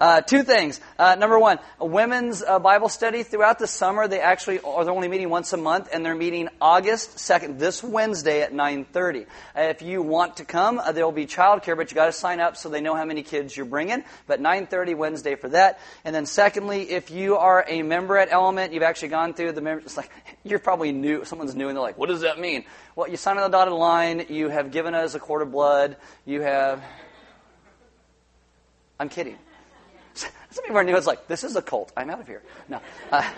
uh, two things. Uh, number one, a women's uh, Bible study throughout the summer. They actually are they're only meeting once a month, and they're meeting August second, this Wednesday at nine thirty. Uh, if you want to come, uh, there will be childcare, but you got to sign up so they know how many kids you're bringing. But nine thirty Wednesday for that. And then secondly, if you are a member at Element, you've actually gone through the member. It's like you're probably new. Someone's new, and they're like, "What does that mean?" Well, you sign on the dotted line. You have given us a quart of blood. You have. I'm kidding. Some people are new. It's like, this is a cult. I'm out of here. No. Uh,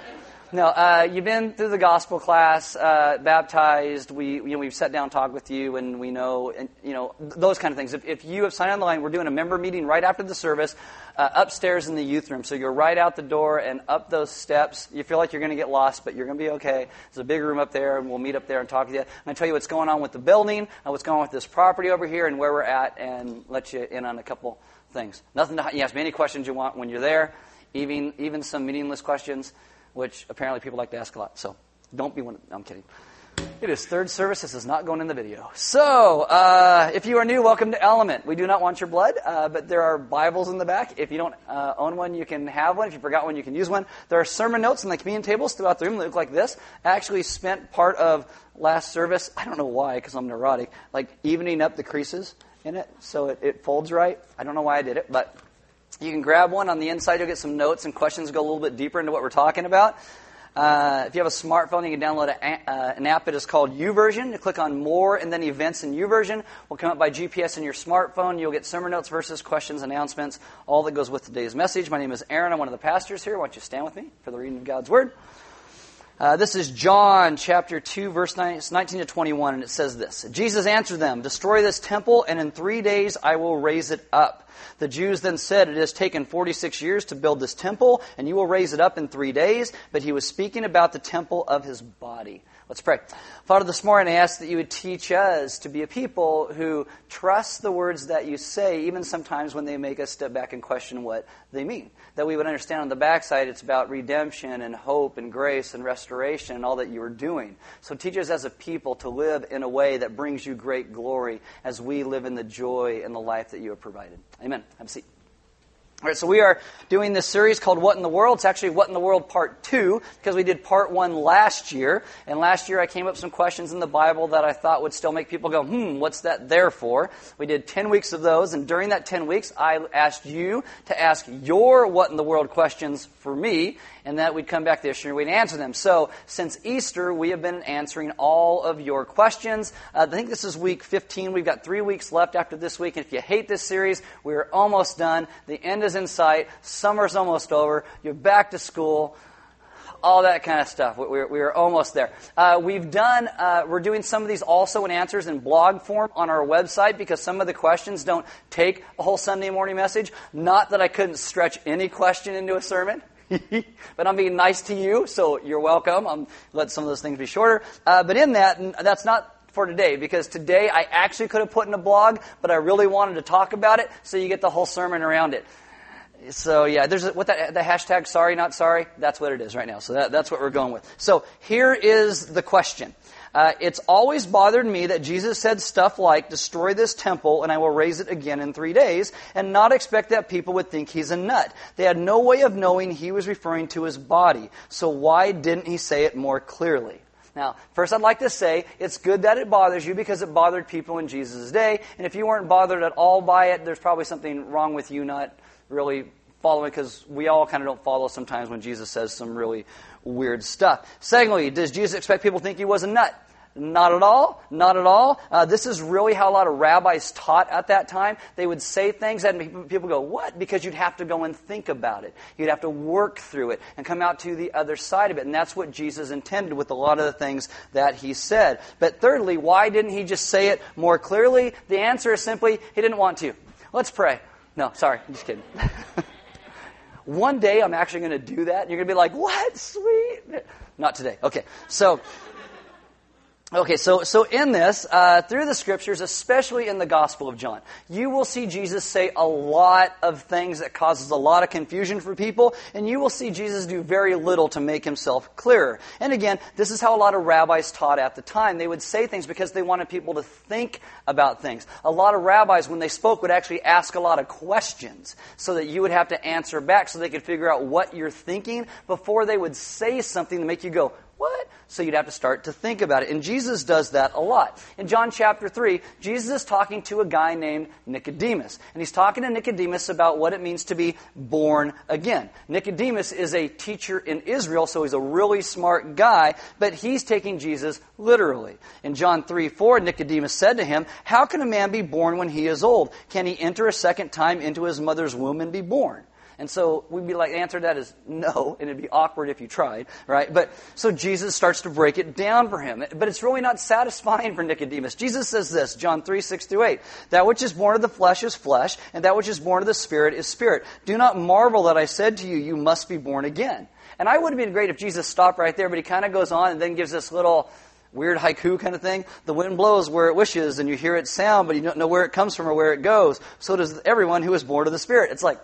no, uh, you've been through the gospel class, uh, baptized. We, you know, we've sat down, talked with you, and we know, and, you know, those kind of things. If, if you have signed on the line, we're doing a member meeting right after the service, uh, upstairs in the youth room. So you're right out the door and up those steps. You feel like you're going to get lost, but you're going to be okay. There's a big room up there, and we'll meet up there and talk to you. And I tell you what's going on with the building, and what's going on with this property over here, and where we're at, and let you in on a couple things. Nothing to, you ask me any questions you want when you're there, even, even some meaningless questions, which apparently people like to ask a lot. So don't be one. I'm kidding. It is third service. This is not going in the video. So, uh, if you are new, welcome to Element. We do not want your blood, uh, but there are Bibles in the back. If you don't uh, own one, you can have one. If you forgot one, you can use one. There are sermon notes on the communion tables throughout the room that look like this. I actually spent part of last service, I don't know why, because I'm neurotic, like evening up the creases in it so it, it folds right. I don't know why I did it, but you can grab one. On the inside, you'll get some notes and questions go a little bit deeper into what we're talking about. Uh, if you have a smartphone, you can download a, uh, an app. It is called YouVersion. You click on More and then Events in YouVersion. will come up by GPS in your smartphone. You'll get sermon notes, verses, questions, announcements, all that goes with today's message. My name is Aaron. I'm one of the pastors here. Why don't you stand with me for the reading of God's Word? Uh, this is John chapter 2, verse 19 to 21, and it says this Jesus answered them, Destroy this temple, and in three days I will raise it up. The Jews then said, It has taken 46 years to build this temple, and you will raise it up in three days. But he was speaking about the temple of his body. Let's pray. Father, this morning I ask that you would teach us to be a people who trust the words that you say, even sometimes when they make us step back and question what they mean. That we would understand on the backside it's about redemption and hope and grace and restoration and all that you are doing. So teach us as a people to live in a way that brings you great glory as we live in the joy and the life that you have provided. Amen. Have a seat. All right, so we are doing this series called What in the World. It's actually What in the World Part 2 because we did Part 1 last year. And last year I came up with some questions in the Bible that I thought would still make people go, hmm, what's that there for? We did 10 weeks of those. And during that 10 weeks, I asked you to ask your What in the World questions for me and that we'd come back this year and we'd answer them. So, since Easter, we have been answering all of your questions. Uh, I think this is week 15. We've got three weeks left after this week. And if you hate this series, we're almost done. The end is in sight. Summer's almost over. You're back to school all that kind of stuff. We're, we're almost there. Uh, we've done, uh, we're doing some of these also in answers in blog form on our website because some of the questions don't take a whole Sunday morning message. Not that I couldn't stretch any question into a sermon. but I'm being nice to you, so you're welcome. I'm let some of those things be shorter. Uh, but in that, that's not for today because today I actually could have put in a blog, but I really wanted to talk about it, so you get the whole sermon around it. So yeah, there's a, what that the hashtag sorry not sorry. That's what it is right now. So that, that's what we're going with. So here is the question. Uh, it's always bothered me that Jesus said stuff like, destroy this temple and I will raise it again in three days, and not expect that people would think he's a nut. They had no way of knowing he was referring to his body. So why didn't he say it more clearly? Now, first I'd like to say it's good that it bothers you because it bothered people in Jesus' day, and if you weren't bothered at all by it, there's probably something wrong with you not really following because we all kind of don't follow sometimes when Jesus says some really weird stuff. Secondly, does Jesus expect people to think he was a nut? Not at all. Not at all. Uh, this is really how a lot of rabbis taught at that time. They would say things and people go, What? Because you'd have to go and think about it. You'd have to work through it and come out to the other side of it. And that's what Jesus intended with a lot of the things that he said. But thirdly, why didn't he just say it more clearly? The answer is simply, he didn't want to. Let's pray. No, sorry, I'm just kidding. One day I'm actually going to do that, and you're going to be like, what? Sweet. Not today. Okay. So, Okay, so, so in this, uh, through the scriptures, especially in the Gospel of John, you will see Jesus say a lot of things that causes a lot of confusion for people, and you will see Jesus do very little to make himself clearer. And again, this is how a lot of rabbis taught at the time. They would say things because they wanted people to think about things. A lot of rabbis, when they spoke, would actually ask a lot of questions so that you would have to answer back so they could figure out what you're thinking before they would say something to make you go, what? So you'd have to start to think about it. And Jesus does that a lot. In John chapter 3, Jesus is talking to a guy named Nicodemus. And he's talking to Nicodemus about what it means to be born again. Nicodemus is a teacher in Israel, so he's a really smart guy, but he's taking Jesus literally. In John 3 4, Nicodemus said to him, How can a man be born when he is old? Can he enter a second time into his mother's womb and be born? And so we'd be like, the answer to that is no, and it'd be awkward if you tried, right? But so Jesus starts to break it down for him. But it's really not satisfying for Nicodemus. Jesus says this, John 3, 6 through 8. That which is born of the flesh is flesh, and that which is born of the spirit is spirit. Do not marvel that I said to you, you must be born again. And I would have been great if Jesus stopped right there, but he kind of goes on and then gives this little weird haiku kind of thing. The wind blows where it wishes, and you hear it sound, but you don't know where it comes from or where it goes. So does everyone who is born of the Spirit. It's like?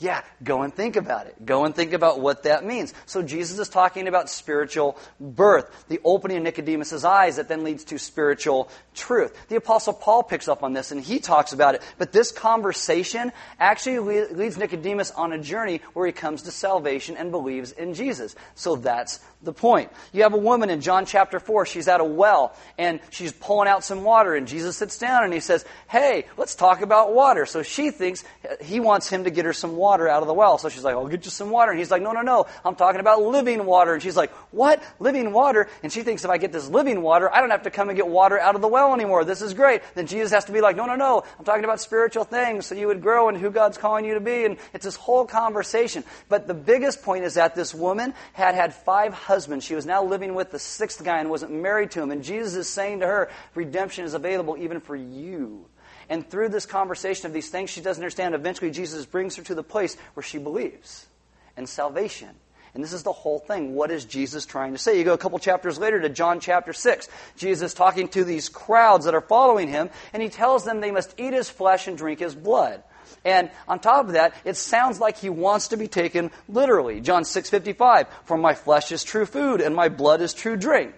Yeah, go and think about it. Go and think about what that means. So Jesus is talking about spiritual birth, the opening of Nicodemus' eyes that then leads to spiritual truth. The Apostle Paul picks up on this and he talks about it. But this conversation actually leads Nicodemus on a journey where he comes to salvation and believes in Jesus. So that's the point. You have a woman in John chapter 4. She's at a well and she's pulling out some water and Jesus sits down and he says, Hey, let's talk about water. So she thinks he wants him to get her some water out of the well. So she's like, I'll get you some water. And he's like, No, no, no. I'm talking about living water. And she's like, What? Living water? And she thinks if I get this living water, I don't have to come and get water out of the well anymore. This is great. Then Jesus has to be like, No, no, no. I'm talking about spiritual things so you would grow in who God's calling you to be. And it's this whole conversation. But the biggest point is that this woman had had five husbands. She was now living with the sixth guy and wasn't married to him. And Jesus is saying to her, redemption is available even for you. And through this conversation of these things she doesn't understand, eventually Jesus brings her to the place where she believes and salvation. And this is the whole thing. What is Jesus trying to say? You go a couple chapters later to John chapter 6. Jesus talking to these crowds that are following him, and he tells them they must eat his flesh and drink his blood. And on top of that, it sounds like he wants to be taken literally. John 6:55, "For my flesh is true food and my blood is true drink."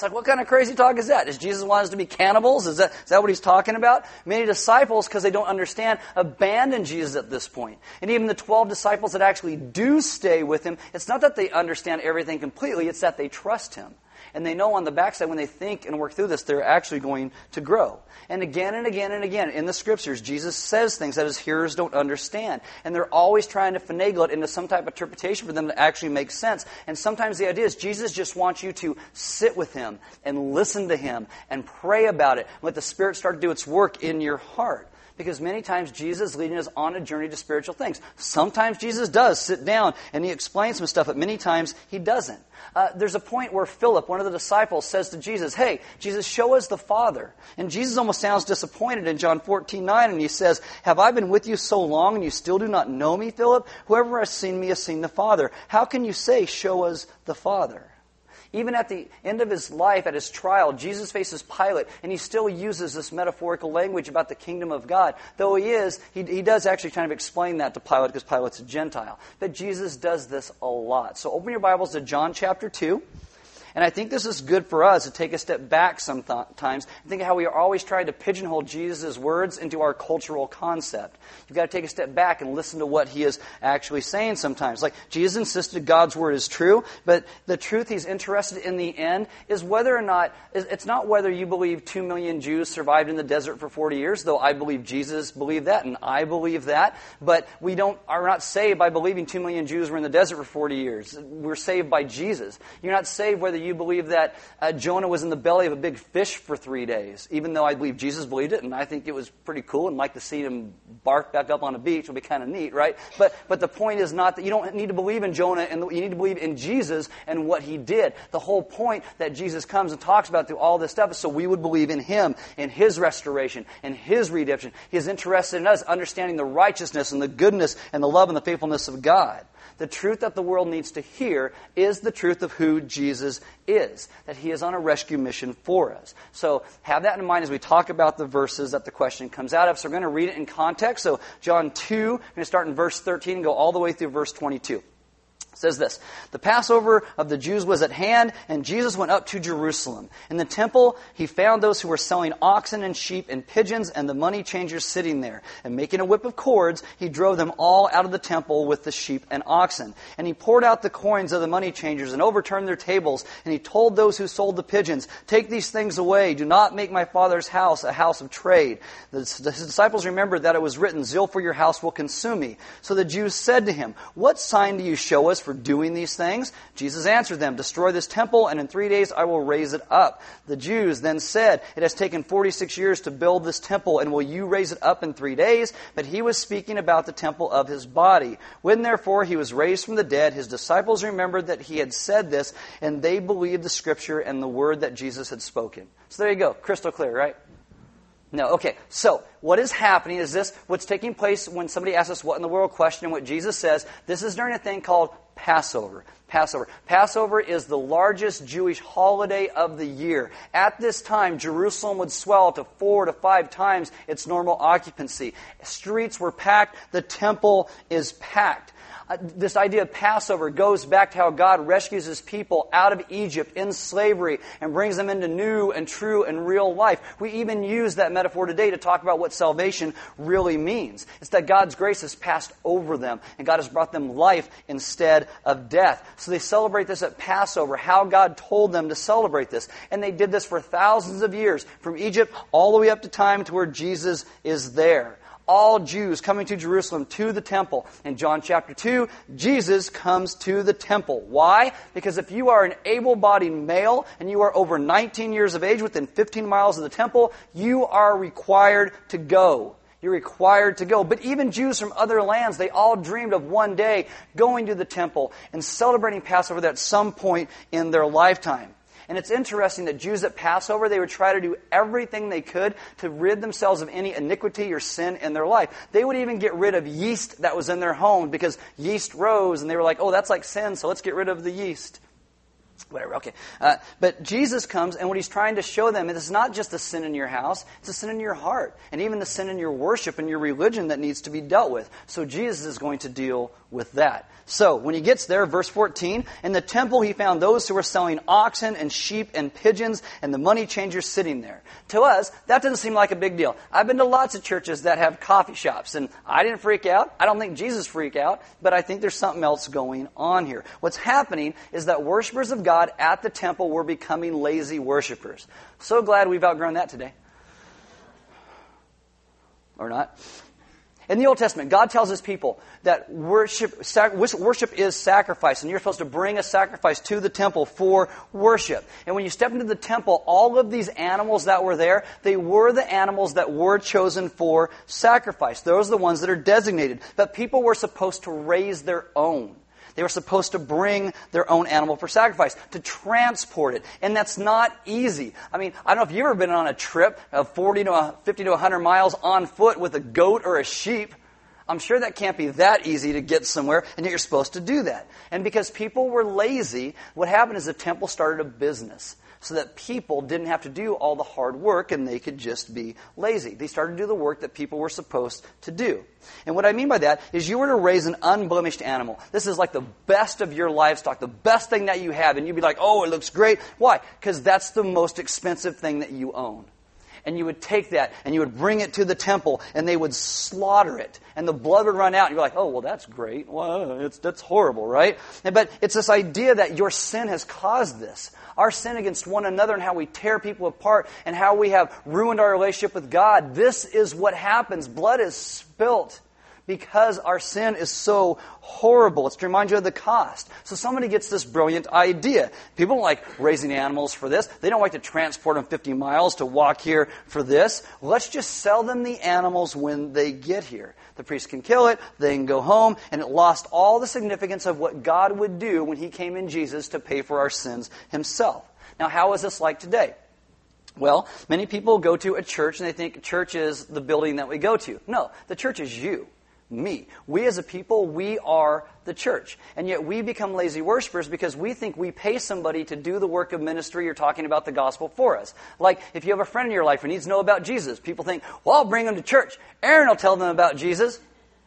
It's like, what kind of crazy talk is that? Does Jesus want us to be cannibals? Is that, is that what he's talking about? Many disciples, because they don't understand, abandon Jesus at this point. And even the 12 disciples that actually do stay with him, it's not that they understand everything completely, it's that they trust him. And they know on the backside, when they think and work through this, they're actually going to grow. And again and again and again in the scriptures, Jesus says things that his hearers don't understand. And they're always trying to finagle it into some type of interpretation for them to actually make sense. And sometimes the idea is Jesus just wants you to sit with him and listen to him and pray about it. Let the Spirit start to do its work in your heart because many times Jesus is leading us on a journey to spiritual things. Sometimes Jesus does sit down and he explains some stuff, but many times he doesn't. Uh, there's a point where Philip, one of the disciples, says to Jesus, Hey, Jesus, show us the Father. And Jesus almost sounds disappointed in John 14, 9, and he says, Have I been with you so long and you still do not know me, Philip? Whoever has seen me has seen the Father. How can you say, Show us the Father? Even at the end of his life, at his trial, Jesus faces Pilate, and he still uses this metaphorical language about the kingdom of God. Though he is, he, he does actually kind of explain that to Pilate because Pilate's a Gentile. But Jesus does this a lot. So open your Bibles to John chapter 2. And I think this is good for us to take a step back sometimes and think of how we are always trying to pigeonhole Jesus' words into our cultural concept. You've got to take a step back and listen to what he is actually saying sometimes. Like, Jesus insisted God's word is true, but the truth he's interested in the end is whether or not, it's not whether you believe two million Jews survived in the desert for 40 years, though I believe Jesus believed that and I believe that, but we don't, are not saved by believing two million Jews were in the desert for 40 years. We're saved by Jesus. You're not saved whether you believe that uh, Jonah was in the belly of a big fish for three days, even though I believe Jesus believed it, and I think it was pretty cool and like to see him bark back up on a beach would be kind of neat, right? But, but the point is not that you don't need to believe in Jonah, and you need to believe in Jesus and what he did. The whole point that Jesus comes and talks about through all this stuff is so we would believe in him, in his restoration, in his redemption. He is interested in us understanding the righteousness and the goodness and the love and the faithfulness of God. The truth that the world needs to hear is the truth of who Jesus is, that he is on a rescue mission for us. So have that in mind as we talk about the verses that the question comes out of. So we're going to read it in context. So John 2, we're going to start in verse 13 and go all the way through verse 22 says this The Passover of the Jews was at hand, and Jesus went up to Jerusalem. In the temple, he found those who were selling oxen and sheep and pigeons, and the money changers sitting there. And making a whip of cords, he drove them all out of the temple with the sheep and oxen. And he poured out the coins of the money changers and overturned their tables. And he told those who sold the pigeons, Take these things away. Do not make my father's house a house of trade. The, the disciples remembered that it was written, Zeal for your house will consume me. So the Jews said to him, What sign do you show us for doing these things? Jesus answered them, Destroy this temple, and in three days I will raise it up. The Jews then said, It has taken 46 years to build this temple, and will you raise it up in three days? But he was speaking about the temple of his body. When therefore he was raised from the dead, his disciples remembered that he had said this, and they believed the scripture and the word that Jesus had spoken. So there you go. Crystal clear, right? No, okay. So, what is happening is this what's taking place when somebody asks us what in the world question and what Jesus says, this is during a thing called Passover. Passover. Passover is the largest Jewish holiday of the year. At this time, Jerusalem would swell to four to five times its normal occupancy. Streets were packed, the temple is packed. Uh, this idea of Passover goes back to how God rescues his people out of Egypt in slavery and brings them into new and true and real life. We even use that metaphor today to talk about what salvation really means. It's that God's grace has passed over them and God has brought them life instead of death. So they celebrate this at Passover, how God told them to celebrate this. And they did this for thousands of years, from Egypt all the way up to time to where Jesus is there all Jews coming to Jerusalem to the temple. In John chapter 2, Jesus comes to the temple. Why? Because if you are an able bodied male and you are over 19 years of age within 15 miles of the temple, you are required to go. You're required to go. But even Jews from other lands, they all dreamed of one day going to the temple and celebrating Passover at some point in their lifetime. And it's interesting that Jews at Passover, they would try to do everything they could to rid themselves of any iniquity or sin in their life. They would even get rid of yeast that was in their home because yeast rose, and they were like, oh, that's like sin, so let's get rid of the yeast whatever, okay. Uh, but Jesus comes, and what he's trying to show them is not just the sin in your house, it's a sin in your heart, and even the sin in your worship and your religion that needs to be dealt with. So Jesus is going to deal with that. So, when he gets there, verse 14, in the temple he found those who were selling oxen and sheep and pigeons and the money changers sitting there. To us, that doesn't seem like a big deal. I've been to lots of churches that have coffee shops, and I didn't freak out. I don't think Jesus freaked out, but I think there's something else going on here. What's happening is that worshipers of God at the temple were becoming lazy worshipers. So glad we've outgrown that today. Or not. In the Old Testament, God tells his people that worship, sac, worship is sacrifice, and you're supposed to bring a sacrifice to the temple for worship. And when you step into the temple, all of these animals that were there, they were the animals that were chosen for sacrifice. Those are the ones that are designated. But people were supposed to raise their own. They were supposed to bring their own animal for sacrifice, to transport it. And that's not easy. I mean, I don't know if you've ever been on a trip of 40 to 50 to 100 miles on foot with a goat or a sheep. I'm sure that can't be that easy to get somewhere, and yet you're supposed to do that. And because people were lazy, what happened is the temple started a business so that people didn't have to do all the hard work and they could just be lazy. They started to do the work that people were supposed to do. And what I mean by that is you were to raise an unblemished animal. This is like the best of your livestock, the best thing that you have, and you'd be like, oh, it looks great. Why? Because that's the most expensive thing that you own and you would take that and you would bring it to the temple and they would slaughter it and the blood would run out and you're like oh well that's great well it's, that's horrible right but it's this idea that your sin has caused this our sin against one another and how we tear people apart and how we have ruined our relationship with God. This is what happens. Blood is spilt because our sin is so horrible. It's to remind you of the cost. So somebody gets this brilliant idea. People don't like raising animals for this. They don't like to transport them 50 miles to walk here for this. Let's just sell them the animals when they get here. The priest can kill it, they can go home, and it lost all the significance of what God would do when He came in Jesus to pay for our sins Himself. Now, how is this like today? Well, many people go to a church and they think church is the building that we go to. No, the church is you. Me. We as a people, we are the church. And yet we become lazy worshipers because we think we pay somebody to do the work of ministry or talking about the gospel for us. Like if you have a friend in your life who needs to know about Jesus, people think, well, I'll bring them to church. Aaron will tell them about Jesus.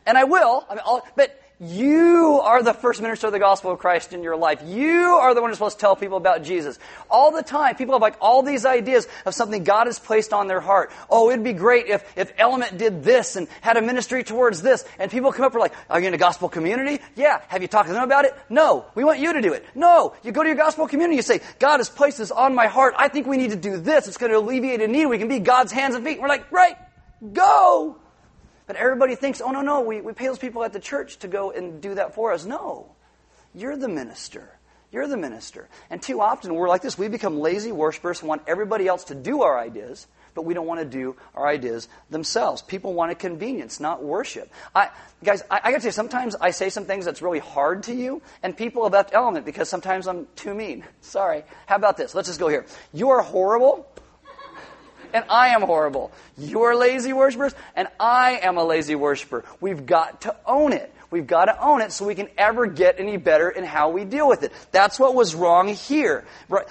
And I will. I mean, I'll, but you are the first minister of the gospel of Christ in your life. You are the one who's supposed to tell people about Jesus. All the time, people have like all these ideas of something God has placed on their heart. Oh, it'd be great if, if Element did this and had a ministry towards this. And people come up and are like, are you in a gospel community? Yeah. Have you talked to them about it? No. We want you to do it. No. You go to your gospel community, you say, God has placed this on my heart. I think we need to do this. It's going to alleviate a need. We can be God's hands and feet. We're like, right. Go. Everybody thinks, oh, no, no, we, we pay those people at the church to go and do that for us. No. You're the minister. You're the minister. And too often we're like this. We become lazy worshipers who want everybody else to do our ideas, but we don't want to do our ideas themselves. People want a convenience, not worship. I, guys, I, I got to say, sometimes I say some things that's really hard to you, and people have left element because sometimes I'm too mean. Sorry. How about this? Let's just go here. You are horrible and I am horrible. You're lazy worshipers, and I am a lazy worshiper. We've got to own it. We've got to own it so we can ever get any better in how we deal with it. That's what was wrong here. Right?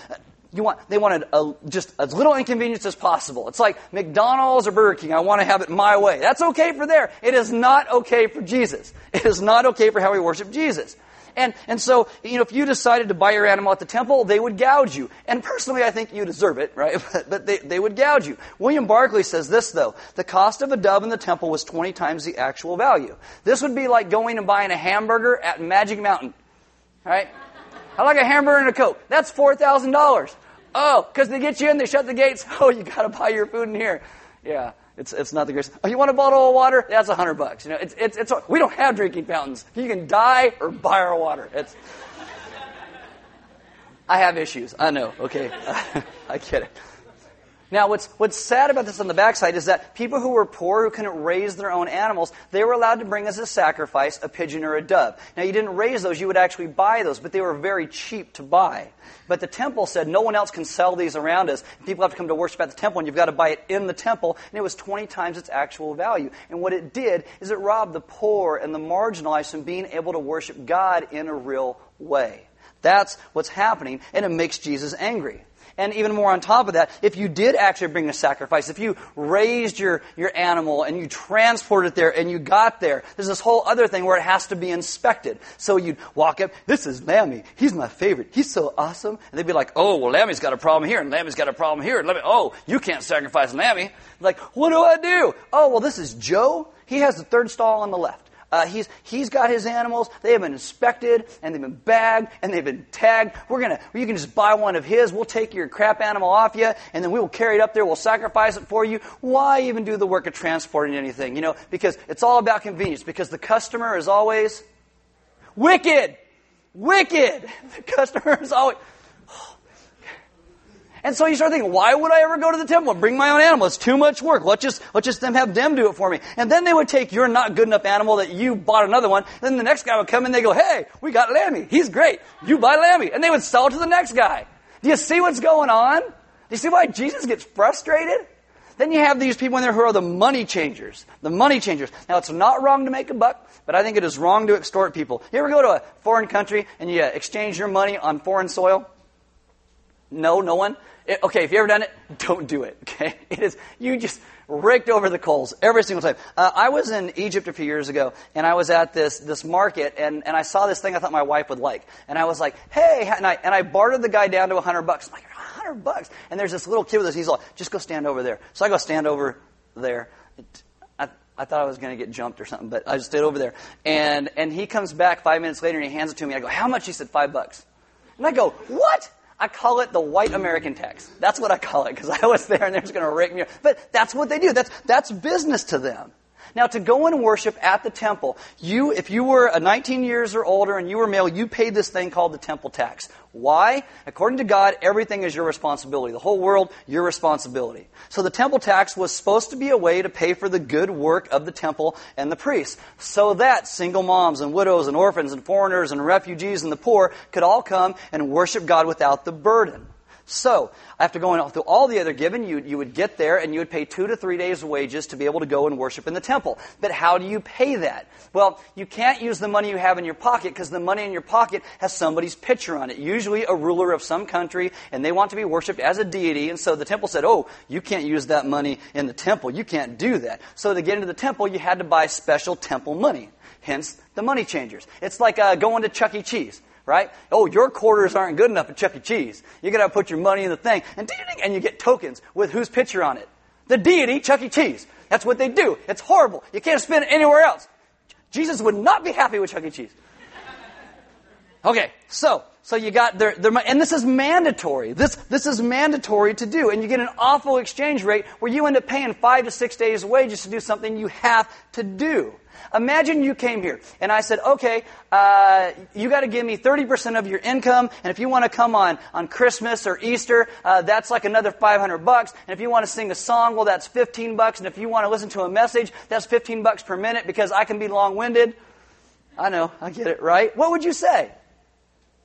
You want, they wanted a, just as little inconvenience as possible. It's like McDonald's or Burger King. I want to have it my way. That's okay for there. It is not okay for Jesus. It is not okay for how we worship Jesus. And, and so, you know, if you decided to buy your animal at the temple, they would gouge you. And personally, I think you deserve it, right? But, they, they would gouge you. William Barclay says this, though. The cost of a dove in the temple was 20 times the actual value. This would be like going and buying a hamburger at Magic Mountain, right? I like a hamburger and a Coke. That's $4,000. Oh, because they get you in, they shut the gates. Oh, you got to buy your food in here. Yeah. It's, it's not the greatest. Oh, you want a bottle of water? That's a hundred bucks. You know, it's, it's, it's, we don't have drinking fountains. You can die or buy our water. It's, I have issues. I know. Okay. I get it. Now, what's, what's sad about this on the backside is that people who were poor, who couldn't raise their own animals, they were allowed to bring as a sacrifice a pigeon or a dove. Now, you didn't raise those, you would actually buy those, but they were very cheap to buy. But the temple said, no one else can sell these around us. People have to come to worship at the temple, and you've got to buy it in the temple, and it was 20 times its actual value. And what it did is it robbed the poor and the marginalized from being able to worship God in a real way. That's what's happening, and it makes Jesus angry. And even more on top of that, if you did actually bring a sacrifice, if you raised your, your animal and you transported it there and you got there, there's this whole other thing where it has to be inspected. So you'd walk up, this is Lammy. He's my favorite. He's so awesome. And they'd be like, oh, well, Lammy's got a problem here and Lammy's got a problem here. And Lammy, oh, you can't sacrifice Lammy. Like, what do I do? Oh, well, this is Joe. He has the third stall on the left. Uh, he's, he's got his animals. They have been inspected and they've been bagged and they've been tagged. We're gonna, you can just buy one of his. We'll take your crap animal off you and then we will carry it up there. We'll sacrifice it for you. Why even do the work of transporting anything? You know, because it's all about convenience. Because the customer is always wicked. Wicked. The customer is always, and so you start thinking, why would I ever go to the temple and bring my own animal? It's too much work. Let's just, let's just them have them do it for me. And then they would take your not good enough animal that you bought another one. Then the next guy would come and they go, hey, we got Lammy. He's great. You buy Lammy. And they would sell it to the next guy. Do you see what's going on? Do you see why Jesus gets frustrated? Then you have these people in there who are the money changers. The money changers. Now, it's not wrong to make a buck, but I think it is wrong to extort people. You ever go to a foreign country and you exchange your money on foreign soil? No, no one? It, okay, if you ever done it, don't do it. Okay, it is you just raked over the coals every single time. Uh, I was in Egypt a few years ago, and I was at this this market, and, and I saw this thing I thought my wife would like, and I was like, hey, and I and I bartered the guy down to hundred bucks. I'm like, hundred bucks, and there's this little kid with us. He's like, just go stand over there. So I go stand over there. It, I, I thought I was going to get jumped or something, but I just stayed over there. And and he comes back five minutes later and he hands it to me. I go, how much? He said five bucks. And I go, what? I call it the white American tax. That's what I call it because I was there and they're just going to rake me. But that's what they do. That's, that's business to them. Now, to go and worship at the temple, you, if you were 19 years or older and you were male, you paid this thing called the temple tax. Why? According to God, everything is your responsibility. The whole world, your responsibility. So the temple tax was supposed to be a way to pay for the good work of the temple and the priests, so that single moms and widows and orphans and foreigners and refugees and the poor could all come and worship God without the burden. So, after going through all the other giving, you, you would get there and you would pay two to three days' wages to be able to go and worship in the temple. But how do you pay that? Well, you can't use the money you have in your pocket because the money in your pocket has somebody's picture on it, usually a ruler of some country, and they want to be worshipped as a deity. And so the temple said, oh, you can't use that money in the temple. You can't do that. So to get into the temple, you had to buy special temple money. Hence, the money changers. It's like uh, going to Chuck E. Cheese right? Oh, your quarters aren't good enough at Chuck E. Cheese. You gotta put your money in the thing, and and you get tokens with whose picture on it. The deity, Chuck E. Cheese. That's what they do. It's horrible. You can't spend it anywhere else. Jesus would not be happy with Chuck E. Cheese. Okay, so so you got their, their and this is mandatory. This this is mandatory to do, and you get an awful exchange rate where you end up paying five to six days' wages to do something you have to do. Imagine you came here and I said, okay, uh, you got to give me 30% of your income, and if you want to come on, on Christmas or Easter, uh, that's like another 500 bucks. And if you want to sing a song, well, that's 15 bucks. And if you want to listen to a message, that's 15 bucks per minute because I can be long winded. I know, I get it, right? What would you say?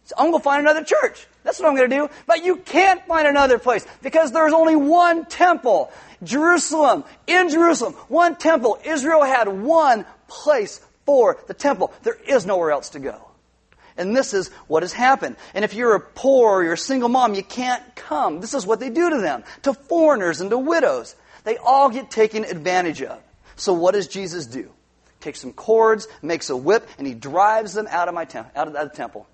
So I'm going to find another church. That's what I'm going to do. But you can't find another place because there's only one temple. Jerusalem, in Jerusalem, one temple. Israel had one place for the temple. There is nowhere else to go. And this is what has happened. And if you're a poor or you're a single mom, you can't come. This is what they do to them, to foreigners and to widows. They all get taken advantage of. So what does Jesus do? Takes some cords, makes a whip, and he drives them out of my tem- out of the temple.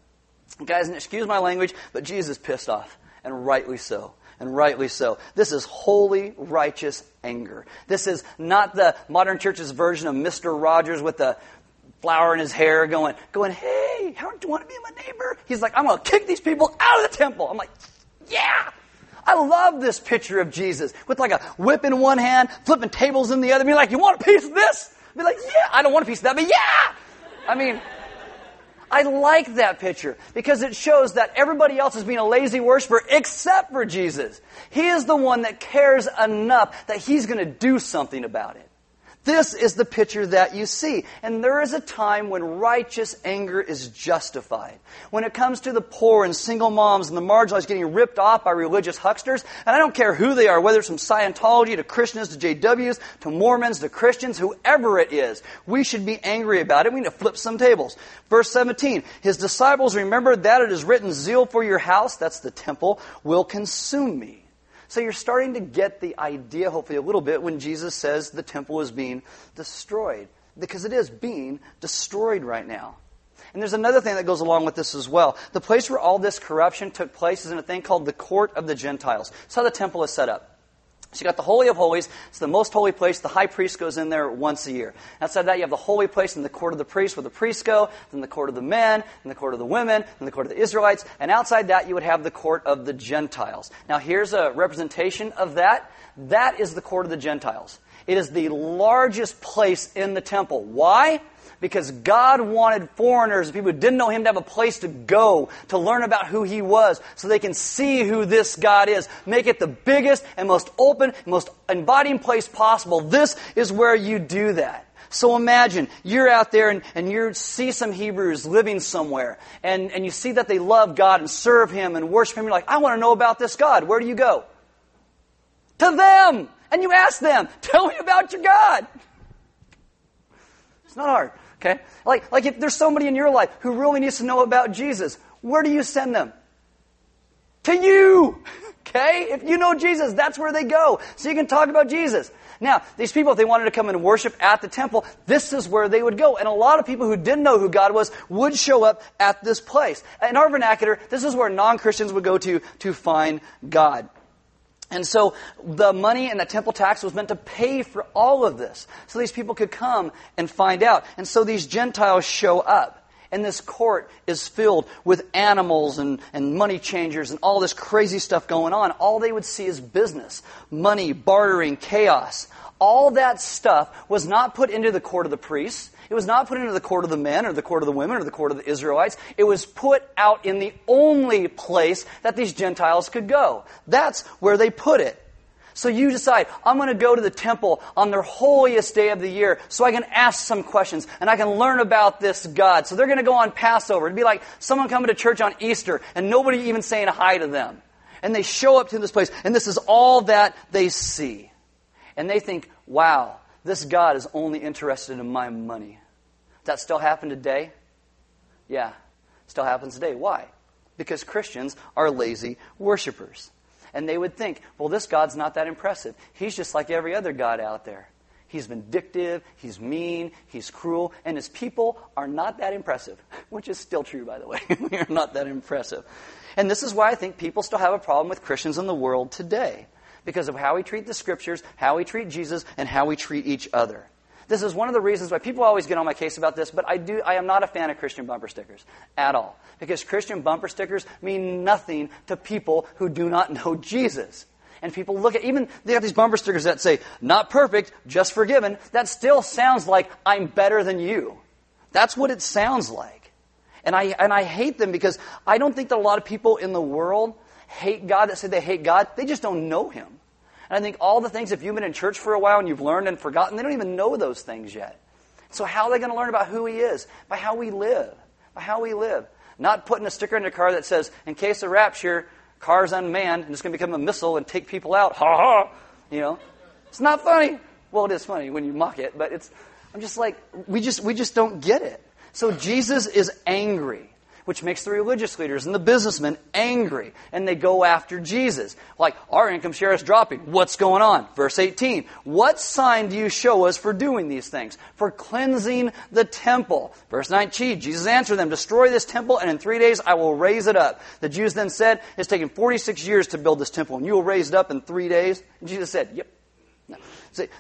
Guys, and excuse my language, but Jesus pissed off, and rightly so and rightly so. This is holy, righteous anger. This is not the modern church's version of Mr. Rogers with the flower in his hair going, going, hey, how do you want to be my neighbor? He's like, I'm going to kick these people out of the temple. I'm like, yeah. I love this picture of Jesus with like a whip in one hand, flipping tables in the other, be like, you want a piece of this? Be like, yeah, I don't want a piece of that, but yeah. I mean, I like that picture because it shows that everybody else is being a lazy worshiper except for Jesus. He is the one that cares enough that he's going to do something about it. This is the picture that you see. And there is a time when righteous anger is justified. When it comes to the poor and single moms and the marginalized getting ripped off by religious hucksters, and I don't care who they are, whether it's from Scientology to Christians to JWs to Mormons to Christians, whoever it is, we should be angry about it. We need to flip some tables. Verse 17, his disciples remembered that it is written, zeal for your house, that's the temple, will consume me. So you're starting to get the idea, hopefully, a little bit when Jesus says the temple is being destroyed. Because it is being destroyed right now. And there's another thing that goes along with this as well. The place where all this corruption took place is in a thing called the court of the Gentiles. That's how the temple is set up. So you got the Holy of Holies. It's the most holy place. The high priest goes in there once a year. Outside that, you have the holy place in the court of the priests where the priests go, then the court of the men, and the court of the women, and the court of the Israelites. And outside that, you would have the court of the Gentiles. Now here's a representation of that. That is the court of the Gentiles. It is the largest place in the temple. Why? Because God wanted foreigners, people who didn't know Him, to have a place to go to learn about who He was so they can see who this God is. Make it the biggest and most open, most inviting place possible. This is where you do that. So imagine you're out there and, and you see some Hebrews living somewhere and, and you see that they love God and serve Him and worship Him. You're like, I want to know about this God. Where do you go? To them! And you ask them, tell me about your God. It's not hard. Okay? Like, like if there's somebody in your life who really needs to know about Jesus, where do you send them? To you! Okay? If you know Jesus, that's where they go. So you can talk about Jesus. Now, these people, if they wanted to come and worship at the temple, this is where they would go. And a lot of people who didn't know who God was would show up at this place. In our vernacular, this is where non-Christians would go to to find God. And so the money and the temple tax was meant to pay for all of this. So these people could come and find out. And so these Gentiles show up. And this court is filled with animals and, and money changers and all this crazy stuff going on. All they would see is business, money, bartering, chaos. All that stuff was not put into the court of the priests. It was not put into the court of the men or the court of the women or the court of the Israelites. It was put out in the only place that these Gentiles could go. That's where they put it. So you decide, I'm going to go to the temple on their holiest day of the year so I can ask some questions and I can learn about this God. So they're going to go on Passover. It'd be like someone coming to church on Easter and nobody even saying hi to them. And they show up to this place, and this is all that they see. And they think, wow, this God is only interested in my money. Does that still happen today? Yeah, still happens today. Why? Because Christians are lazy worshipers. And they would think, well, this God's not that impressive. He's just like every other God out there. He's vindictive, he's mean, he's cruel, and his people are not that impressive, which is still true, by the way. we are not that impressive. And this is why I think people still have a problem with Christians in the world today, because of how we treat the scriptures, how we treat Jesus, and how we treat each other. This is one of the reasons why people always get on my case about this, but I do I am not a fan of Christian bumper stickers at all. Because Christian bumper stickers mean nothing to people who do not know Jesus. And people look at even they have these bumper stickers that say, not perfect, just forgiven. That still sounds like I'm better than you. That's what it sounds like. And I and I hate them because I don't think that a lot of people in the world hate God that say they hate God. They just don't know him. And I think all the things, if you've been in church for a while and you've learned and forgotten, they don't even know those things yet. So how are they going to learn about who He is? By how we live. By how we live. Not putting a sticker in your car that says, in case of rapture, car's unmanned and it's going to become a missile and take people out. Ha ha! You know? It's not funny. Well, it is funny when you mock it, but it's, I'm just like, we just, we just don't get it. So Jesus is angry which makes the religious leaders and the businessmen angry, and they go after Jesus. Like, our income share is dropping. What's going on? Verse 18. What sign do you show us for doing these things? For cleansing the temple. Verse 19. Jesus answered them, Destroy this temple, and in three days I will raise it up. The Jews then said, It's taken 46 years to build this temple, and you will raise it up in three days? And Jesus said, Yep. No.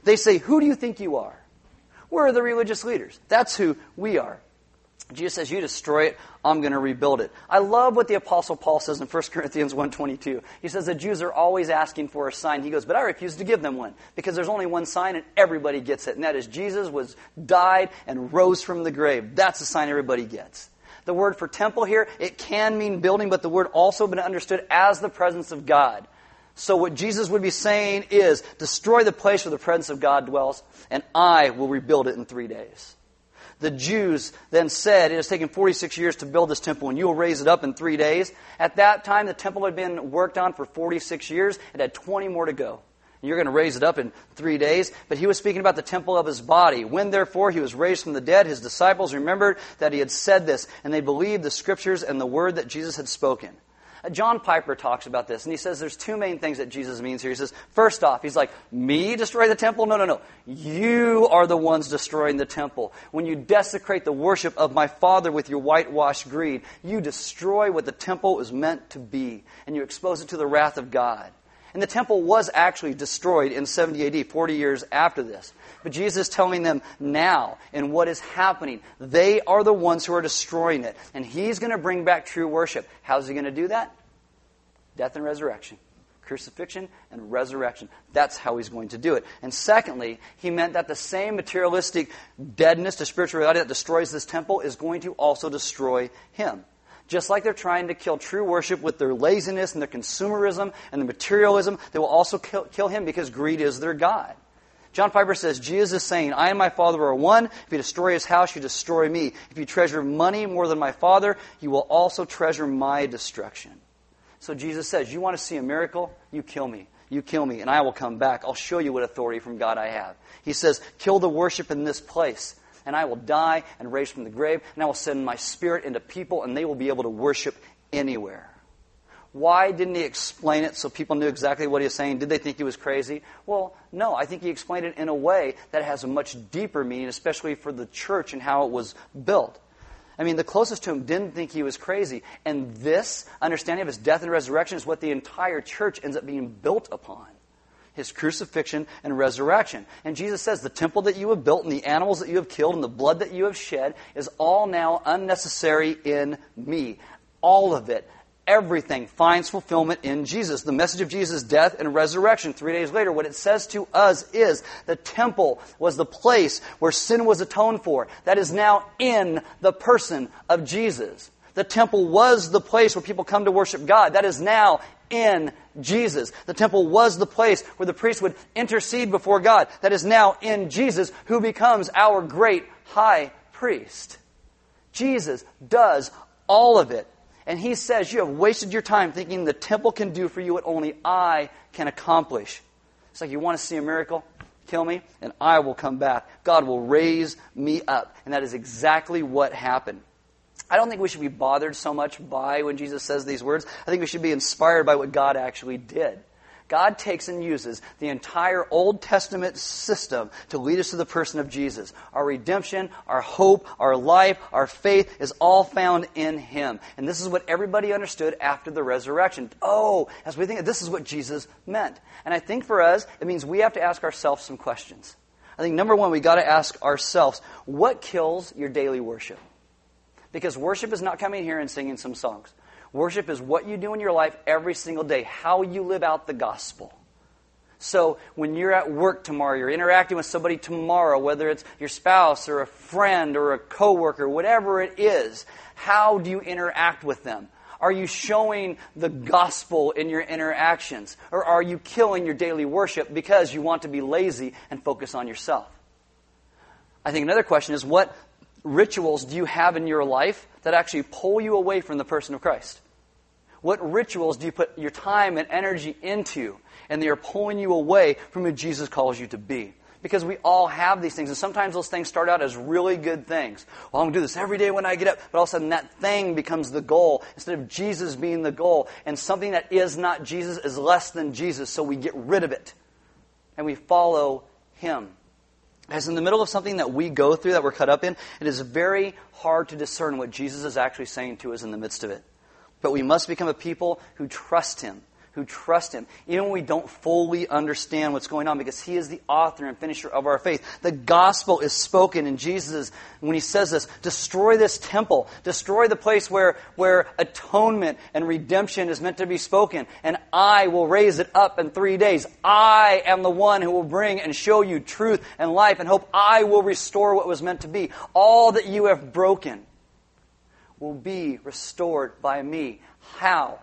They say, Who do you think you are? We're the religious leaders. That's who we are. Jesus says, you destroy it, I'm going to rebuild it. I love what the apostle Paul says in 1 Corinthians 1.22. He says the Jews are always asking for a sign. He goes, but I refuse to give them one because there's only one sign and everybody gets it. And that is Jesus was died and rose from the grave. That's the sign everybody gets. The word for temple here, it can mean building, but the word also been understood as the presence of God. So what Jesus would be saying is, destroy the place where the presence of God dwells, and I will rebuild it in three days the Jews then said, It has taken 46 years to build this temple, and you will raise it up in three days. At that time, the temple had been worked on for 46 years. It had 20 more to go. You're going to raise it up in three days. But he was speaking about the temple of his body. When therefore he was raised from the dead, his disciples remembered that he had said this, and they believed the scriptures and the word that Jesus had spoken. John Piper talks about this, and he says there's two main things that Jesus means here. He says, first off, he's like, me destroy the temple? No, no, no. You are the ones destroying the temple. When you desecrate the worship of my Father with your whitewashed greed, you destroy what the temple is meant to be, and you expose it to the wrath of God. And the temple was actually destroyed in 70 AD, 40 years after this. But Jesus is telling them now and what is happening, they are the ones who are destroying it. And He's going to bring back true worship. How's He going to do that? Death and resurrection. Crucifixion and resurrection. That's how He's going to do it. And secondly, He meant that the same materialistic deadness to spiritual reality that destroys this temple is going to also destroy Him. Just like they're trying to kill true worship with their laziness and their consumerism and their materialism, they will also kill, kill him because greed is their God. John Piper says, Jesus is saying, I and my Father are one. If you destroy his house, you destroy me. If you treasure money more than my Father, you will also treasure my destruction. So Jesus says, You want to see a miracle? You kill me. You kill me, and I will come back. I'll show you what authority from God I have. He says, Kill the worship in this place and I will die and raise from the grave, and I will send my spirit into people, and they will be able to worship anywhere. Why didn't he explain it so people knew exactly what he was saying? Did they think he was crazy? Well, no. I think he explained it in a way that has a much deeper meaning, especially for the church and how it was built. I mean, the closest to him didn't think he was crazy. And this understanding of his death and resurrection is what the entire church ends up being built upon his crucifixion and resurrection. And Jesus says, The temple that you have built and the animals that you have killed and the blood that you have shed is all now unnecessary in me. All of it. Everything finds fulfillment in Jesus. The message of Jesus' death and resurrection. Three days later, what it says to us is the temple was the place where sin was atoned for. That is now in the person of Jesus. The temple was the place where people come to worship God. That is now in Jesus. The temple was the place where the priest would intercede before God. That is now in Jesus, who becomes our great high priest. Jesus does all of it. And he says, You have wasted your time thinking the temple can do for you what only I can accomplish. It's like you want to see a miracle? Kill me, and I will come back. God will raise me up. And that is exactly what happened. I don't think we should be bothered so much by when Jesus says these words. I think we should be inspired by what God actually did. God takes and uses the entire Old Testament system to lead us to the person of Jesus. Our redemption, our hope, our life, our faith is all found in Him. And this is what everybody understood after the resurrection. Oh, as we think, this is what Jesus meant. And I think for us, it means we have to ask ourselves some questions. I think number one, we got to ask ourselves, what kills your daily worship? Because worship is not coming here and singing some songs. Worship is what you do in your life every single day, how you live out the gospel. So when you're at work tomorrow, you're interacting with somebody tomorrow, whether it's your spouse or a friend or a coworker, whatever it is, how do you interact with them? Are you showing the gospel in your interactions? Or are you killing your daily worship because you want to be lazy and focus on yourself? I think another question is what rituals do you have in your life that actually pull you away from the person of Christ? What rituals do you put your time and energy into, and they are pulling you away from who Jesus calls you to be? Because we all have these things, and sometimes those things start out as really good things. Well, I'm going to do this every day when I get up, but all of a sudden that thing becomes the goal instead of Jesus being the goal, and something that is not Jesus is less than Jesus, so we get rid of it and we follow Him. As in the middle of something that we go through, that we're cut up in, it is very hard to discern what Jesus is actually saying to us in the midst of it. But we must become a people who trust Him, who trust Him, even when we don't fully understand what's going on, because He is the author and finisher of our faith. The gospel is spoken, and Jesus, when He says this, destroy this temple, destroy the place where, where atonement and redemption is meant to be spoken, and I will raise it up in three days. I am the one who will bring and show you truth and life and hope. I will restore what was meant to be. All that you have broken will be restored by me. How?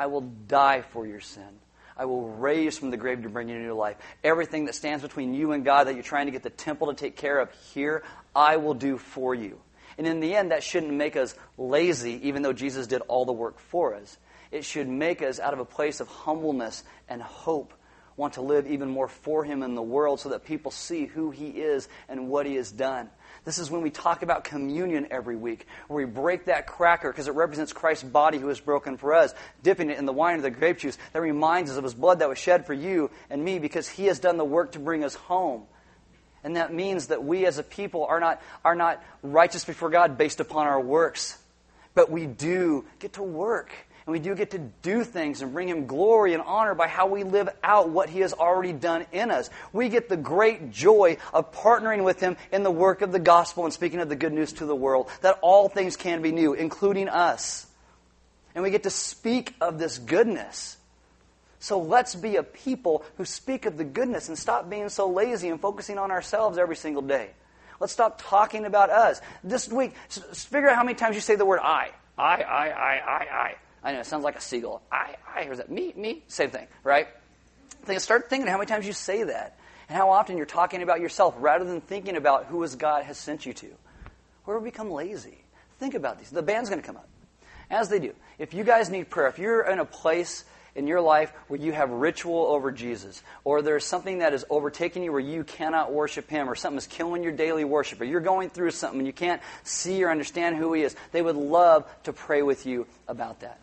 I will die for your sin. I will raise from the grave to bring you new life. Everything that stands between you and God that you're trying to get the temple to take care of here, I will do for you. And in the end, that shouldn't make us lazy, even though Jesus did all the work for us. It should make us, out of a place of humbleness and hope, want to live even more for Him in the world so that people see who He is and what He has done. This is when we talk about communion every week, where we break that cracker because it represents Christ's body who was broken for us, dipping it in the wine of the grape juice that reminds us of his blood that was shed for you and me because he has done the work to bring us home. And that means that we as a people are not, are not righteous before God based upon our works, but we do get to work and we do get to do things and bring Him glory and honor by how we live out what He has already done in us. We get the great joy of partnering with Him in the work of the gospel and speaking of the good news to the world, that all things can be new, including us. And we get to speak of this goodness. So let's be a people who speak of the goodness and stop being so lazy and focusing on ourselves every single day. Let's stop talking about us. This week, figure out how many times you say the word I. I, I, I, I, I. I know it sounds like a seagull. I, I, or is that me, me? Same thing, right? Think, start thinking how many times you say that and how often you're talking about yourself rather than thinking about who is God has sent you to. Where we become lazy. Think about these. The band's going to come up. As they do. If you guys need prayer, if you're in a place in your life where you have ritual over Jesus, or there's something that is overtaking you where you cannot worship Him, or something is killing your daily worship, or you're going through something and you can't see or understand who He is, they would love to pray with you about that.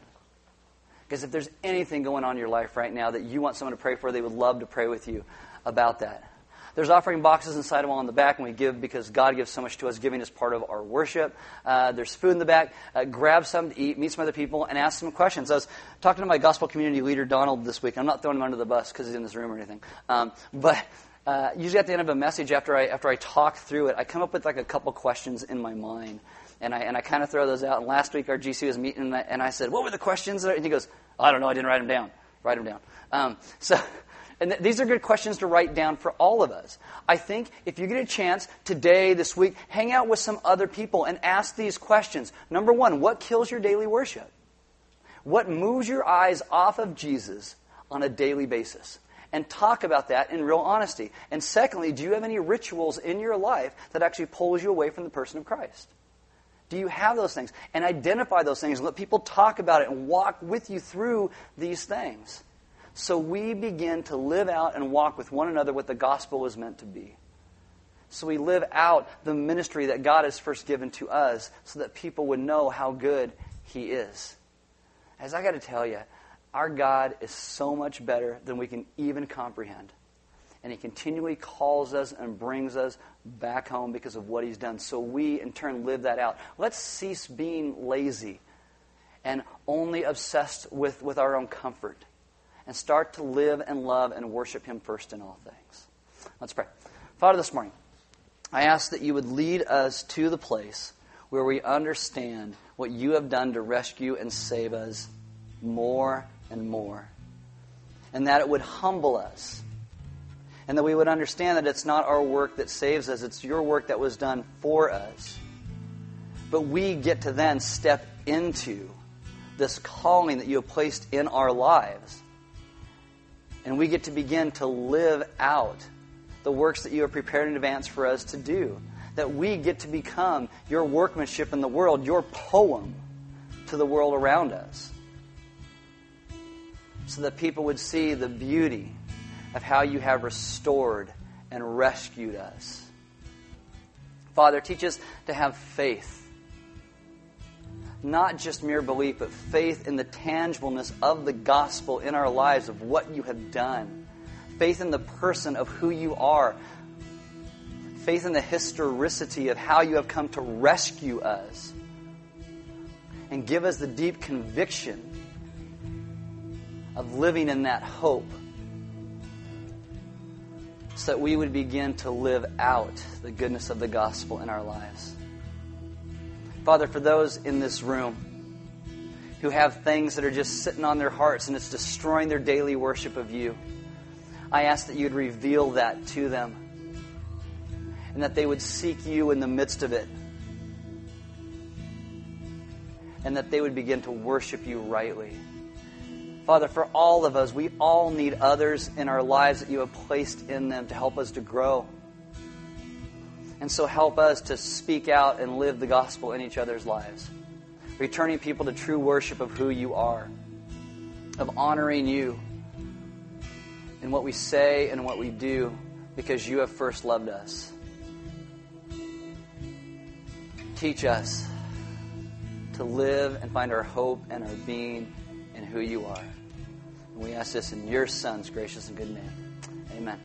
Because if there's anything going on in your life right now that you want someone to pray for, they would love to pray with you about that. There's offering boxes inside them all in the back, and we give because God gives so much to us. Giving is part of our worship. Uh, there's food in the back. Uh, grab some to eat, meet some other people, and ask some questions. I was talking to my gospel community leader, Donald, this week. I'm not throwing him under the bus because he's in this room or anything. Um, but uh, usually at the end of a message, after I, after I talk through it, I come up with like a couple questions in my mind and I, and I kind of throw those out. And last week our GC was meeting, and I, and I said, "What were the questions?" And he goes, "I don't know. I didn't write them down. Write them down." Um, so. And th- these are good questions to write down for all of us. I think if you get a chance today, this week, hang out with some other people and ask these questions. Number one, what kills your daily worship? What moves your eyes off of Jesus on a daily basis? And talk about that in real honesty. And secondly, do you have any rituals in your life that actually pulls you away from the person of Christ? Do you have those things? And identify those things. Let people talk about it and walk with you through these things. So we begin to live out and walk with one another what the gospel is meant to be. So we live out the ministry that God has first given to us so that people would know how good He is. As I got to tell you, our God is so much better than we can even comprehend. And He continually calls us and brings us back home because of what He's done. So we, in turn, live that out. Let's cease being lazy and only obsessed with, with our own comfort and start to live and love and worship Him first in all things. Let's pray. Father, this morning, I ask that you would lead us to the place where we understand what you have done to rescue and save us more and more. And that it would humble us. And that we would understand that it's not our work that saves us, it's your work that was done for us. But we get to then step into this calling that you have placed in our lives. And we get to begin to live out the works that you have prepared in advance for us to do. That we get to become your workmanship in the world, your poem to the world around us so that people would see the beauty of how you have restored and rescued us. Father, teach us to have faith. Not just mere belief, but faith in the tangibleness of the gospel in our lives, of what you have done. Faith in the person of who you are. Faith in the historicity of how you have come to rescue us. And give us the deep conviction of living in that hope so that we would begin to live out the goodness of the gospel in our lives. Father, for those in this room who have things that are just sitting on their hearts and it's destroying their daily worship of you, I ask that you'd reveal that to them and that they would seek you in the midst of it and that they would begin to worship you rightly. Father, for all of us, we all need others in our lives that you have placed in them to help us to grow. And so help us to speak out and live the gospel in each other's lives, returning people to true worship of who you are, of honoring you in what we say and what we do because you have first loved us. Teach us to live and find our hope and our being in who you are. And we ask this in your Son's gracious and good name. Amen.